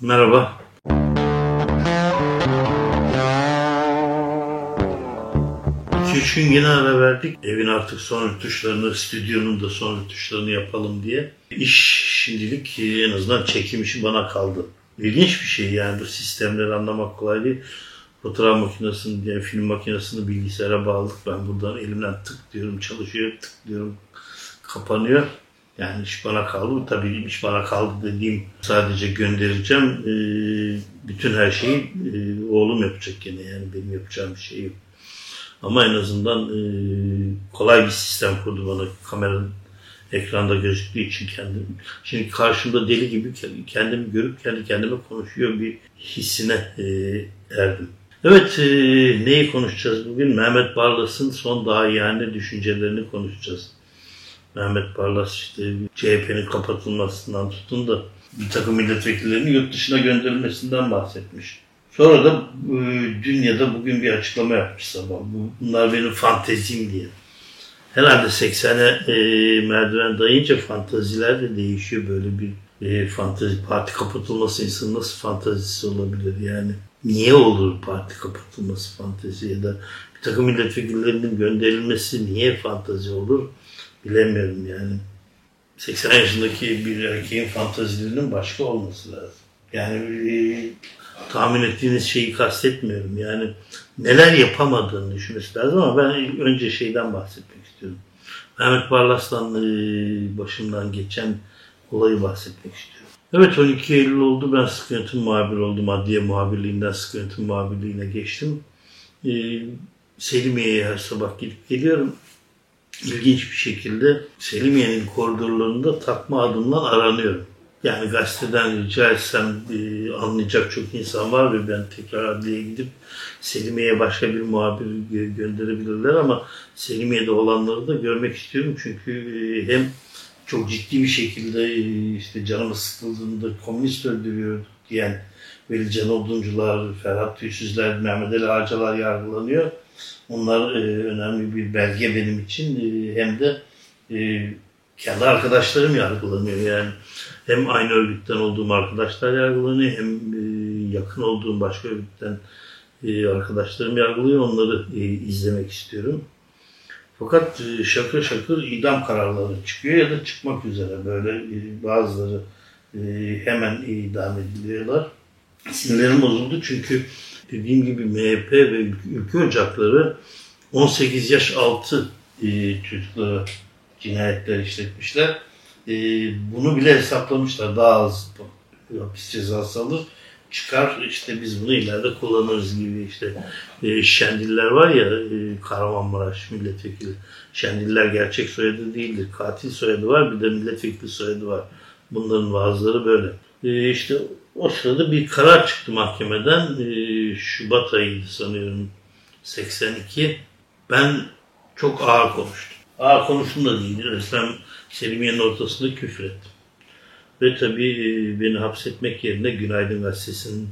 Merhaba. İki gün yine ara verdik. Evin artık son rütuşlarını, stüdyonun da son rütuşlarını yapalım diye. İş şimdilik en azından çekim işi bana kaldı. İlginç bir şey yani bu sistemleri anlamak kolay değil. Fotoğraf makinesini, yani film makinesini bilgisayara bağladık. Ben buradan elimden tık diyorum çalışıyor, tık diyorum kapanıyor. Yani iş bana kaldı. Tabii iş bana kaldı dediğim sadece göndereceğim. Ee, bütün her şeyi e, oğlum yapacak gene yani benim yapacağım bir şey yok. Ama en azından e, kolay bir sistem kurdu bana kameranın ekranda gözüktüğü için kendim. Şimdi karşımda deli gibi kendimi görüp kendi kendime konuşuyor bir hissine e, erdim. Evet, e, neyi konuşacağız bugün? Mehmet Barlas'ın son daha yani düşüncelerini konuşacağız. Mehmet Barlas işte CHP'nin kapatılmasından tutun da bir takım milletvekillerinin yurt dışına gönderilmesinden bahsetmiş. Sonra da e, dünyada bugün bir açıklama yapmış sabah. Bunlar benim fantezim diye. Herhalde 80'e e, merdiven dayayınca fantaziler de değişiyor. Böyle bir e, fantezi, parti kapatılması insanın nasıl fantazisi olabilir yani? Niye olur parti kapatılması fantezi ya da bir takım milletvekillerinin gönderilmesi niye fantazi olur? Bilemiyorum yani. 80 yaşındaki bir erkeğin fantazilerinin başka olması lazım. Yani e, tahmin ettiğiniz şeyi kastetmiyorum. Yani neler yapamadığını düşünmesi lazım ama ben önce şeyden bahsetmek istiyorum. Mehmet Barlas'tan e, başımdan geçen olayı bahsetmek istiyorum. Evet 12 Eylül oldu. Ben sıkı yönetim oldum. Adliye muhabirliğinden sıkı muhabirliğine geçtim. E, Selimiye'ye her sabah gidip geliyorum ilginç bir şekilde Selimiye'nin koridorlarında takma adımla aranıyorum. Yani gazeteden rica etsem e, anlayacak çok insan var ve ben tekrar adliyeye gidip Selimiye'ye başka bir muhabir gönderebilirler ama Selimiye'de olanları da görmek istiyorum. Çünkü e, hem çok ciddi bir şekilde e, işte canımız sıkıldığında komünist öldürüyor diyen Veli Can Oduncular, Ferhat Tüysüzler, Mehmet Ali Ağacalar yargılanıyor onlar e, önemli bir belge benim için e, hem de e, kendi arkadaşlarım yargılanıyor yani. Hem aynı örgütten olduğum arkadaşlar yargılanıyor hem e, yakın olduğum başka örgütten e, arkadaşlarım yargılıyor. Onları e, izlemek istiyorum. Fakat e, şakır şakır idam kararları çıkıyor ya da çıkmak üzere. Böyle e, bazıları e, hemen idam ediliyorlar. Sinirlerim bozuldu çünkü dediğim gibi MHP ve ülke ocakları 18 yaş altı e, çocuklara cinayetler işletmişler. E, bunu bile hesaplamışlar. Daha az hapis cezası alır. Çıkar işte biz bunu ileride kullanırız gibi işte e, Şendiller var ya e, Kahramanmaraş milletvekili. Şendiller gerçek soyadı değildir. Katil soyadı var bir de milletvekili soyadı var. Bunların bazıları böyle. E, işte o sırada bir karar çıktı mahkemeden. E, Şubat ayıydı sanıyorum 82. Ben çok ağır konuştum. Ağır konuştum da değil. Resmen Selimiye'nin ortasında küfür ettim. Ve tabii e, beni hapsetmek yerine Günaydın Gazetesi'nin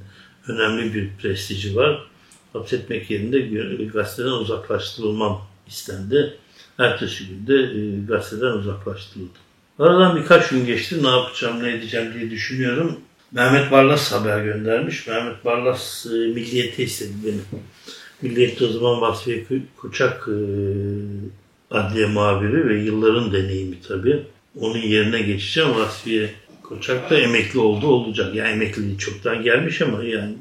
önemli bir prestiji var. Hapsetmek yerine gazeteden uzaklaştırılmam istendi. Ertesi günde e, gazeteden uzaklaştırıldım. Aradan birkaç gün geçti. Ne yapacağım, ne edeceğim diye düşünüyorum. Mehmet Barlas haber göndermiş. Mehmet Barlas e, milliyete istedi beni. Milliyet'te o zaman Vasfiye Koçak e, adliye muhabiri ve yılların deneyimi tabii. Onun yerine geçeceğim. Vasfiye Koçak da emekli oldu olacak. Yani emekliliği çoktan gelmiş ama yani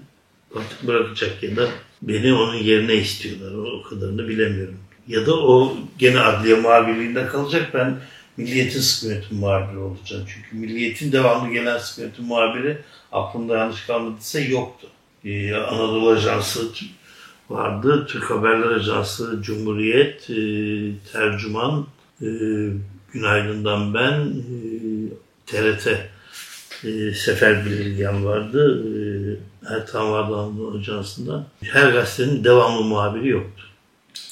artık bırakacak ya da beni onun yerine istiyorlar. O, kadarını bilemiyorum. Ya da o gene adliye muhabirliğinde kalacak. Ben Milliyet'in sıkı yönetim muhabiri olacağım. Çünkü Milliyet'in devamlı gelen sıkı yönetim muhabiri aklımda yanlış kalmadıysa yoktu. Ee, Anadolu Ajansı vardı. Türk Haberler Ajansı, Cumhuriyet, e, Tercüman, e, Günaydın'dan ben, e, TRT e, Sefer Bilirgen vardı. E, Ertan vardı Anadolu Ajansı'nda. Her gazetenin devamlı muhabiri yoktu.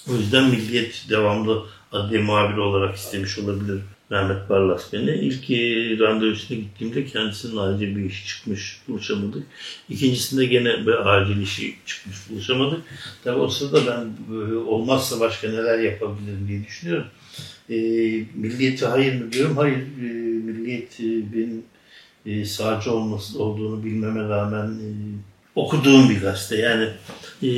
O yüzden Milliyet devamlı adli muhabiri olarak istemiş olabilir Mehmet Barlas beni. İlk e, randevusuna gittiğimde kendisinin acil bir iş çıkmış, buluşamadık. İkincisinde gene bir acil işi çıkmış, buluşamadık. Tabi o sırada ben e, olmazsa başka neler yapabilirim diye düşünüyorum. E, milliyeti hayır mı diyorum? Hayır, e, milliyet benim e, sağcı olması olduğunu bilmeme rağmen e, okuduğum bir gazete. Yani e,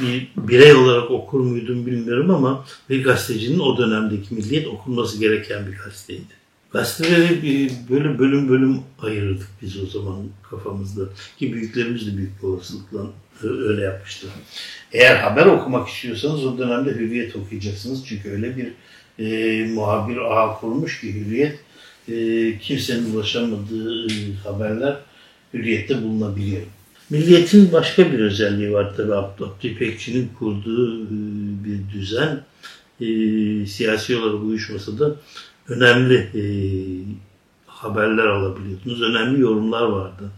bir birey olarak okur muydum bilmiyorum ama bir gazetecinin o dönemdeki milliyet okunması gereken bir gazeteydi. Gazeteleri böyle bölüm bölüm ayırırdık biz o zaman kafamızda. Ki büyüklerimiz de büyük bir olasılıkla öyle yapmıştı. Eğer haber okumak istiyorsanız o dönemde Hürriyet okuyacaksınız. Çünkü öyle bir e, muhabir ağ kurmuş ki Hürriyet e, kimsenin ulaşamadığı e, haberler Hürriyet'te bulunabiliyor. Milliyetin başka bir özelliği var tabi Abdü İpekçi'nin kurduğu e, bir düzen. E, siyasi olarak uyuşmasa da önemli e, haberler alabiliyordunuz. Önemli yorumlar vardı.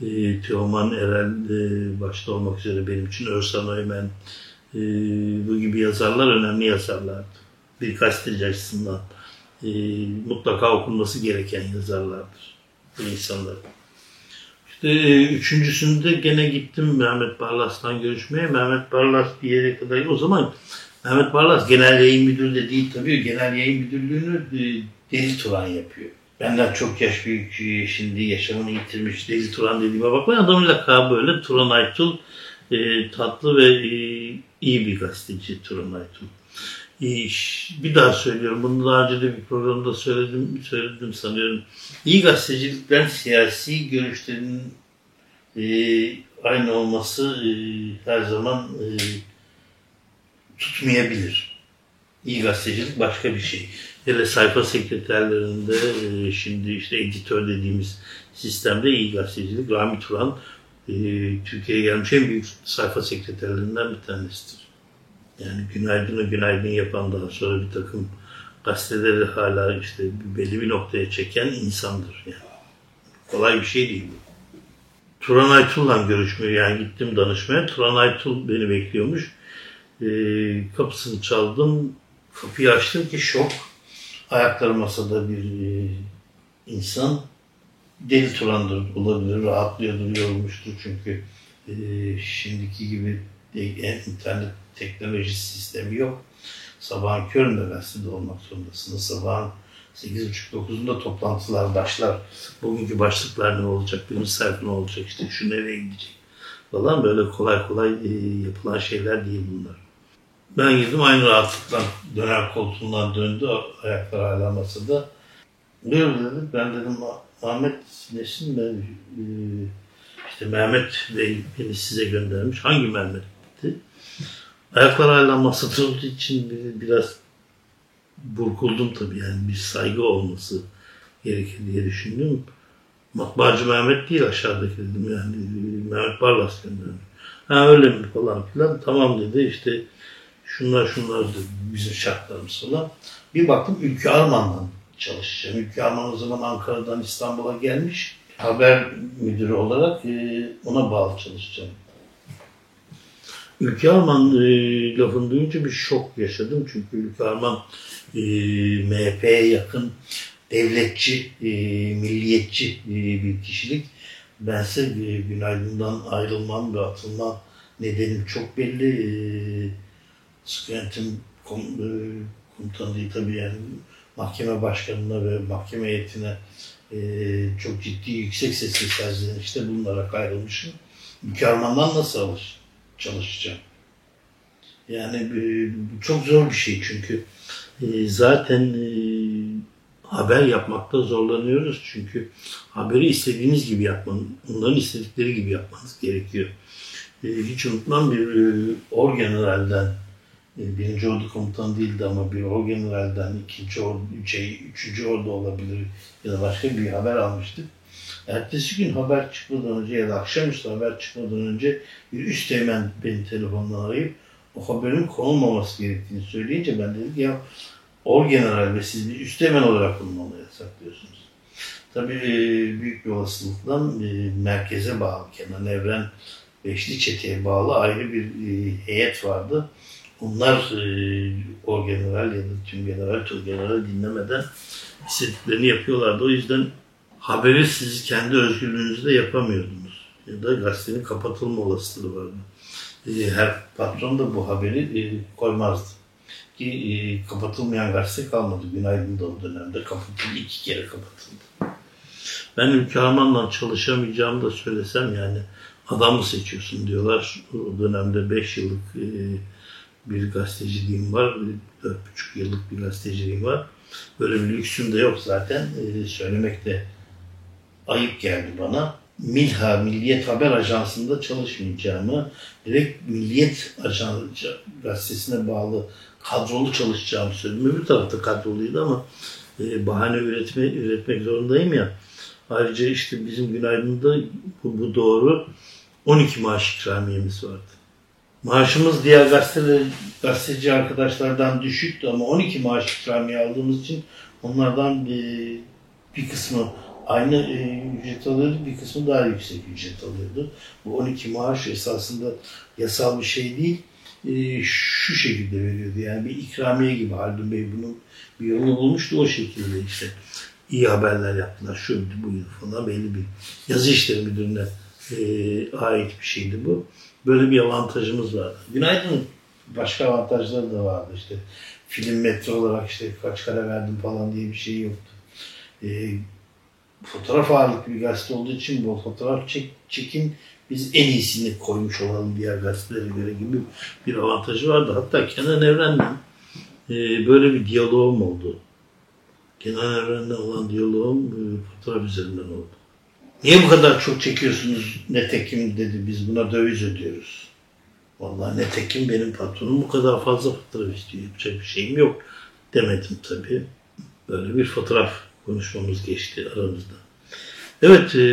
E, Teoman Erel başta olmak üzere benim için Örsan Öymen bu gibi yazarlar önemli yazarlardı. Bir gazeteci açısından e, mutlaka okunması gereken yazarlardır bu insanlar. İşte e, üçüncüsünde gene gittim Mehmet Barlas'tan görüşmeye. Mehmet Barlas bir yere kadar o zaman Mehmet Barlas genel yayın müdürü de değil tabii. Genel yayın müdürlüğünü e, Deli Turan yapıyor. Benden çok yaş büyük e, şimdi yaşamını yitirmiş Deli Turan dediğime bakmayın. Adamın lakabı böyle Turan Aytul e, tatlı ve e, iyi bir gazeteci Turan Aytul. E, bir daha söylüyorum. Bunu daha önce de bir programda söyledim, söyledim sanıyorum. İyi gazetecilikten siyasi görüşlerin e, aynı olması e, her zaman e, tutmayabilir. İyi gazetecilik başka bir şey. Hele sayfa sekreterlerinde e, şimdi işte editör dediğimiz sistemde iyi gazetecilik. Rami Turan e, Türkiye'ye gelmiş en büyük sayfa sekreterlerinden bir tanesidir. Yani günaydını günaydın yapan daha sonra bir takım gazeteleri hala işte belli bir noktaya çeken insandır. Yani. Kolay bir şey değil bu. Turan Aytul'la görüşmeye yani gittim danışmaya. Turan Aytul beni bekliyormuş. E, kapısını çaldım. Kapıyı açtım ki şok. Ayakları masada bir e, insan. Deli Turan'dır olabilir. Rahatlıyordur, yorulmuştur çünkü e, şimdiki gibi internet teknoloji sistemi yok. Sabahın köründe gazetede olmak zorundasınız. Sabahın 8.30-9'unda toplantılar başlar. Bugünkü başlıklar ne olacak, birinci sayfa ne olacak, işte şu nereye gidecek falan böyle kolay kolay e, yapılan şeyler değil bunlar. Ben girdim aynı rahatlıkla döner koltuğundan döndü. Ayaklar hala masada. Buyur dedi. Ben dedim Ahmet nesin ben? E, işte Mehmet Bey beni size göndermiş. Hangi Mehmet? Dedi. Ayaklar hala masada olduğu için biraz burkuldum tabii yani bir saygı olması gerekir diye düşündüm. Matbaacı Mehmet değil aşağıdaki dedim yani Mehmet Barlas göndermiş. Ha öyle mi falan filan tamam dedi işte şunlar şunlar da bizim şartlarımız falan. Bir baktım Ülkü Arman'dan çalışacağım. Ülkü Arman o zaman Ankara'dan İstanbul'a gelmiş. Haber müdürü olarak e, ona bağlı çalışacağım. Ülke Arman e, lafını duyunca bir şok yaşadım. Çünkü Ülke Arman e, MHP'ye yakın devletçi, e, milliyetçi e, bir kişilik. Bense e, Günaydın'dan ayrılmam ve atılmam nedenim çok belli. E, Sıkıntım kom, e, komutanı tabii yani mahkeme başkanına ve mahkeme heyetine e, çok ciddi yüksek sesle serzenişte bulunarak ayrılmışım. Mükermandan nasıl alış, çalışacağım? Yani e, çok zor bir şey çünkü e, zaten e, haber yapmakta zorlanıyoruz. Çünkü haberi istediğiniz gibi yapmanız, onların istedikleri gibi yapmanız gerekiyor. Hiç unutmam bir e, orgeneralden birinci ordu komutanı değildi ama bir orgeneralden ikinci ordu, şey, üçüncü ordu olabilir ya da başka bir haber almıştık. Ertesi gün haber çıkmadan önce ya da akşamüstü haber çıkmadan önce bir üst teğmen beni telefonla arayıp o haberin konulmaması gerektiğini söyleyince ben dedim ya orgeneral ve siz bir üst teğmen olarak bulunmamaya yasaklıyorsunuz. Tabii e, büyük bir olasılıkla e, merkeze bağlı Kenan Evren Beşli Çete'ye bağlı ayrı bir heyet vardı onlar e, o general ya da tüm general, tüm general dinlemeden istediklerini yapıyorlardı. O yüzden haberi siz kendi özgürlüğünüzde yapamıyordunuz. Ya da gazetenin kapatılma olasılığı vardı. E, her patron da bu haberi e, koymazdı. Ki e, kapatılmayan gazete kalmadı. Günaydın da o dönemde kapatıldı. iki kere kapatıldı. Ben Ülke Arman'la çalışamayacağımı da söylesem yani adam mı seçiyorsun diyorlar. O dönemde 5 yıllık bir gazeteciliğim var. 4,5 yıllık bir gazeteciliğim var. Böyle bir lüksüm de yok zaten. E, söylemek de ayıp geldi bana. Milha, Milliyet Haber Ajansı'nda çalışmayacağımı, direkt Milliyet Ajansı gazetesine bağlı kadrolu çalışacağımı söyledim. Öbür tarafta kadroluydu ama e, bahane üretme, üretmek zorundayım ya. Ayrıca işte bizim Günaydın'da bu, bu doğru 12 maaş ikramiyemiz vardı. Maaşımız diğer gazeteler, gazeteci arkadaşlardan düşüktü ama 12 maaş ikramiye aldığımız için onlardan bir, bir kısmı aynı e, ücret alıyordu, bir kısmı daha yüksek ücret alıyordu. Bu 12 maaş esasında yasal bir şey değil, e, şu şekilde veriyordu. Yani bir ikramiye gibi Haldun Bey bunun bir yolunu bulmuştu o şekilde işte. iyi haberler yaptılar. Şuydu buydu falan belli bir yazı işleri müdürüne e, ait bir şeydi bu. Böyle bir avantajımız vardı. Günaydın başka avantajları da vardı işte. Film metre olarak işte kaç kare verdim falan diye bir şey yoktu. E, fotoğraf ağırlıklı bir gazete olduğu için bu fotoğraf çek, çekin biz en iyisini koymuş olalım diğer gazetelere göre gibi bir avantajı vardı. Hatta Kenan Evren'le e, böyle bir diyaloğum oldu. Kenan Evren'le olan diyaloğum e, fotoğraf üzerinden oldu. Niye bu kadar çok çekiyorsunuz netekim dedi biz buna döviz ödüyoruz. Vallahi netekim benim patronum bu kadar fazla fotoğraf istiyor. Yapacak bir şeyim yok demedim tabii. Böyle bir fotoğraf konuşmamız geçti aramızda. Evet e,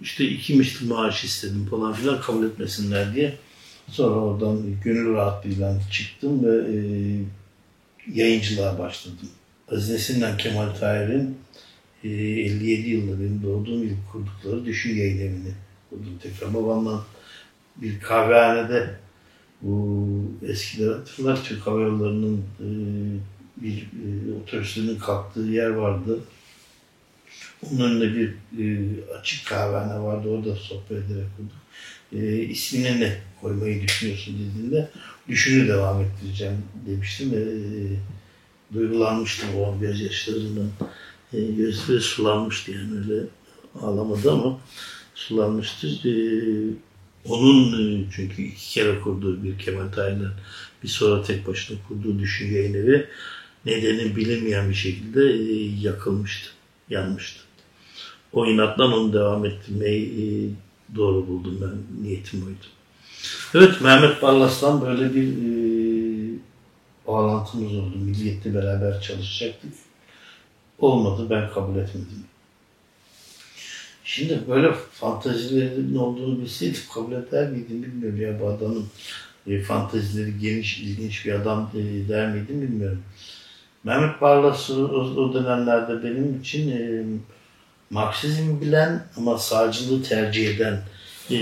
işte iki misli maaş istedim falan filan kabul etmesinler diye. Sonra oradan gönül rahatlığıyla çıktım ve e, yayıncılığa başladım. Aziz Kemal Tahir'in e, 57 yılında benim doğduğum yıl kurdukları Düşün Yayın Evi'ni kurdum tekrar. Babamla bir kahvehanede bu eskiler hatırlar Türk Hava Yolları'nın e, bir e, otobüsünün kalktığı yer vardı. Onun önünde bir e, açık kahvehane vardı. Orada sohbet ederek kurduk. E, ismini ne koymayı düşünüyorsun dediğinde düşünü devam ettireceğim demiştim. E, duygulanmıştım o an gözyaşlarından. E, gözleri sulanmıştı yani öyle ağlamadı ama sulanmıştı. E, onun e, çünkü iki kere kurduğu bir Kemal Tahir'den bir sonra tek başına kurduğu düşün yayın nedeni bilinmeyen bir şekilde e, yakılmıştı, yanmıştı. O inattan onu devam ettirmeyi e, doğru buldum ben. Niyetim oydu. Evet Mehmet Barlas'tan böyle bir e, bağlantımız oldu. Milliyet'le beraber çalışacaktık. Olmadı ben kabul etmedim. Şimdi böyle fantazilerin olduğunu bilseydim kabul eder miydim bilmiyorum ya bu adamın e, fantazileri geniş, ilginç bir adam e, der miydim bilmiyorum. Mehmet Barlas o, o dönemlerde benim için e, Marksizm bilen ama sağcılığı tercih eden, e,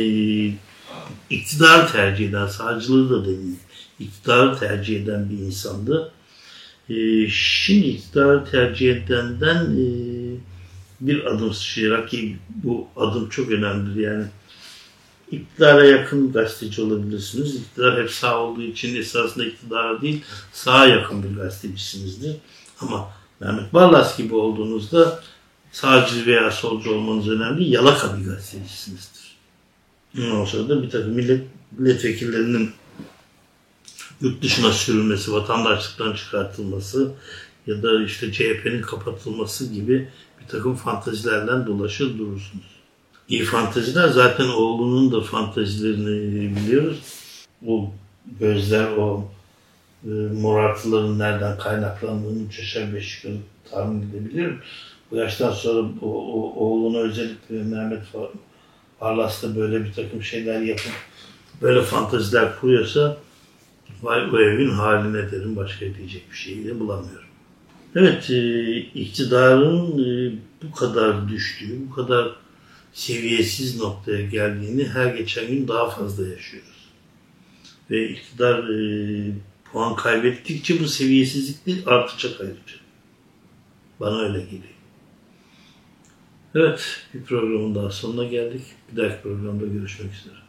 iktidar tercih eden, sağcılığı da değil, iktidarı tercih eden bir insandı. E, şimdi iktidarı tercih edenden e, bir adım sıçrayarak ki bu adım çok önemlidir yani iktidara yakın gazeteci olabilirsiniz. İktidar hep sağ olduğu için esasında iktidara değil sağa yakın bir gazetecisinizdir. Ama Mehmet Barlas gibi olduğunuzda sağcı veya solcu olmanız önemli yalaka bir gazetecisinizdir. Ondan sonra da bir takım millet, milletvekillerinin yurt dışına sürülmesi, vatandaşlıktan çıkartılması ya da işte CHP'nin kapatılması gibi bir takım fantazilerden dolaşır durursunuz. İyi fantaziler zaten oğlunun da fantazilerini biliyoruz. O gözler, o e, morartıların nereden kaynaklandığını aşağı beş yukarı tahmin edebilirim. Bu yaştan sonra o, o, oğluna özellikle Mehmet Parlas böyle bir takım şeyler yapıp böyle fantaziler kuruyorsa vay o evin haline derim başka diyecek bir şey de bulamıyorum. Evet, e, iktidarın e, bu kadar düştüğü, bu kadar seviyesiz noktaya geldiğini her geçen gün daha fazla yaşıyoruz. Ve iktidar e, puan kaybettikçe bu seviyesizlik de artacak ayrıca. Bana öyle geliyor. Evet, bir programın daha sonuna geldik. Bir dahaki programda görüşmek üzere.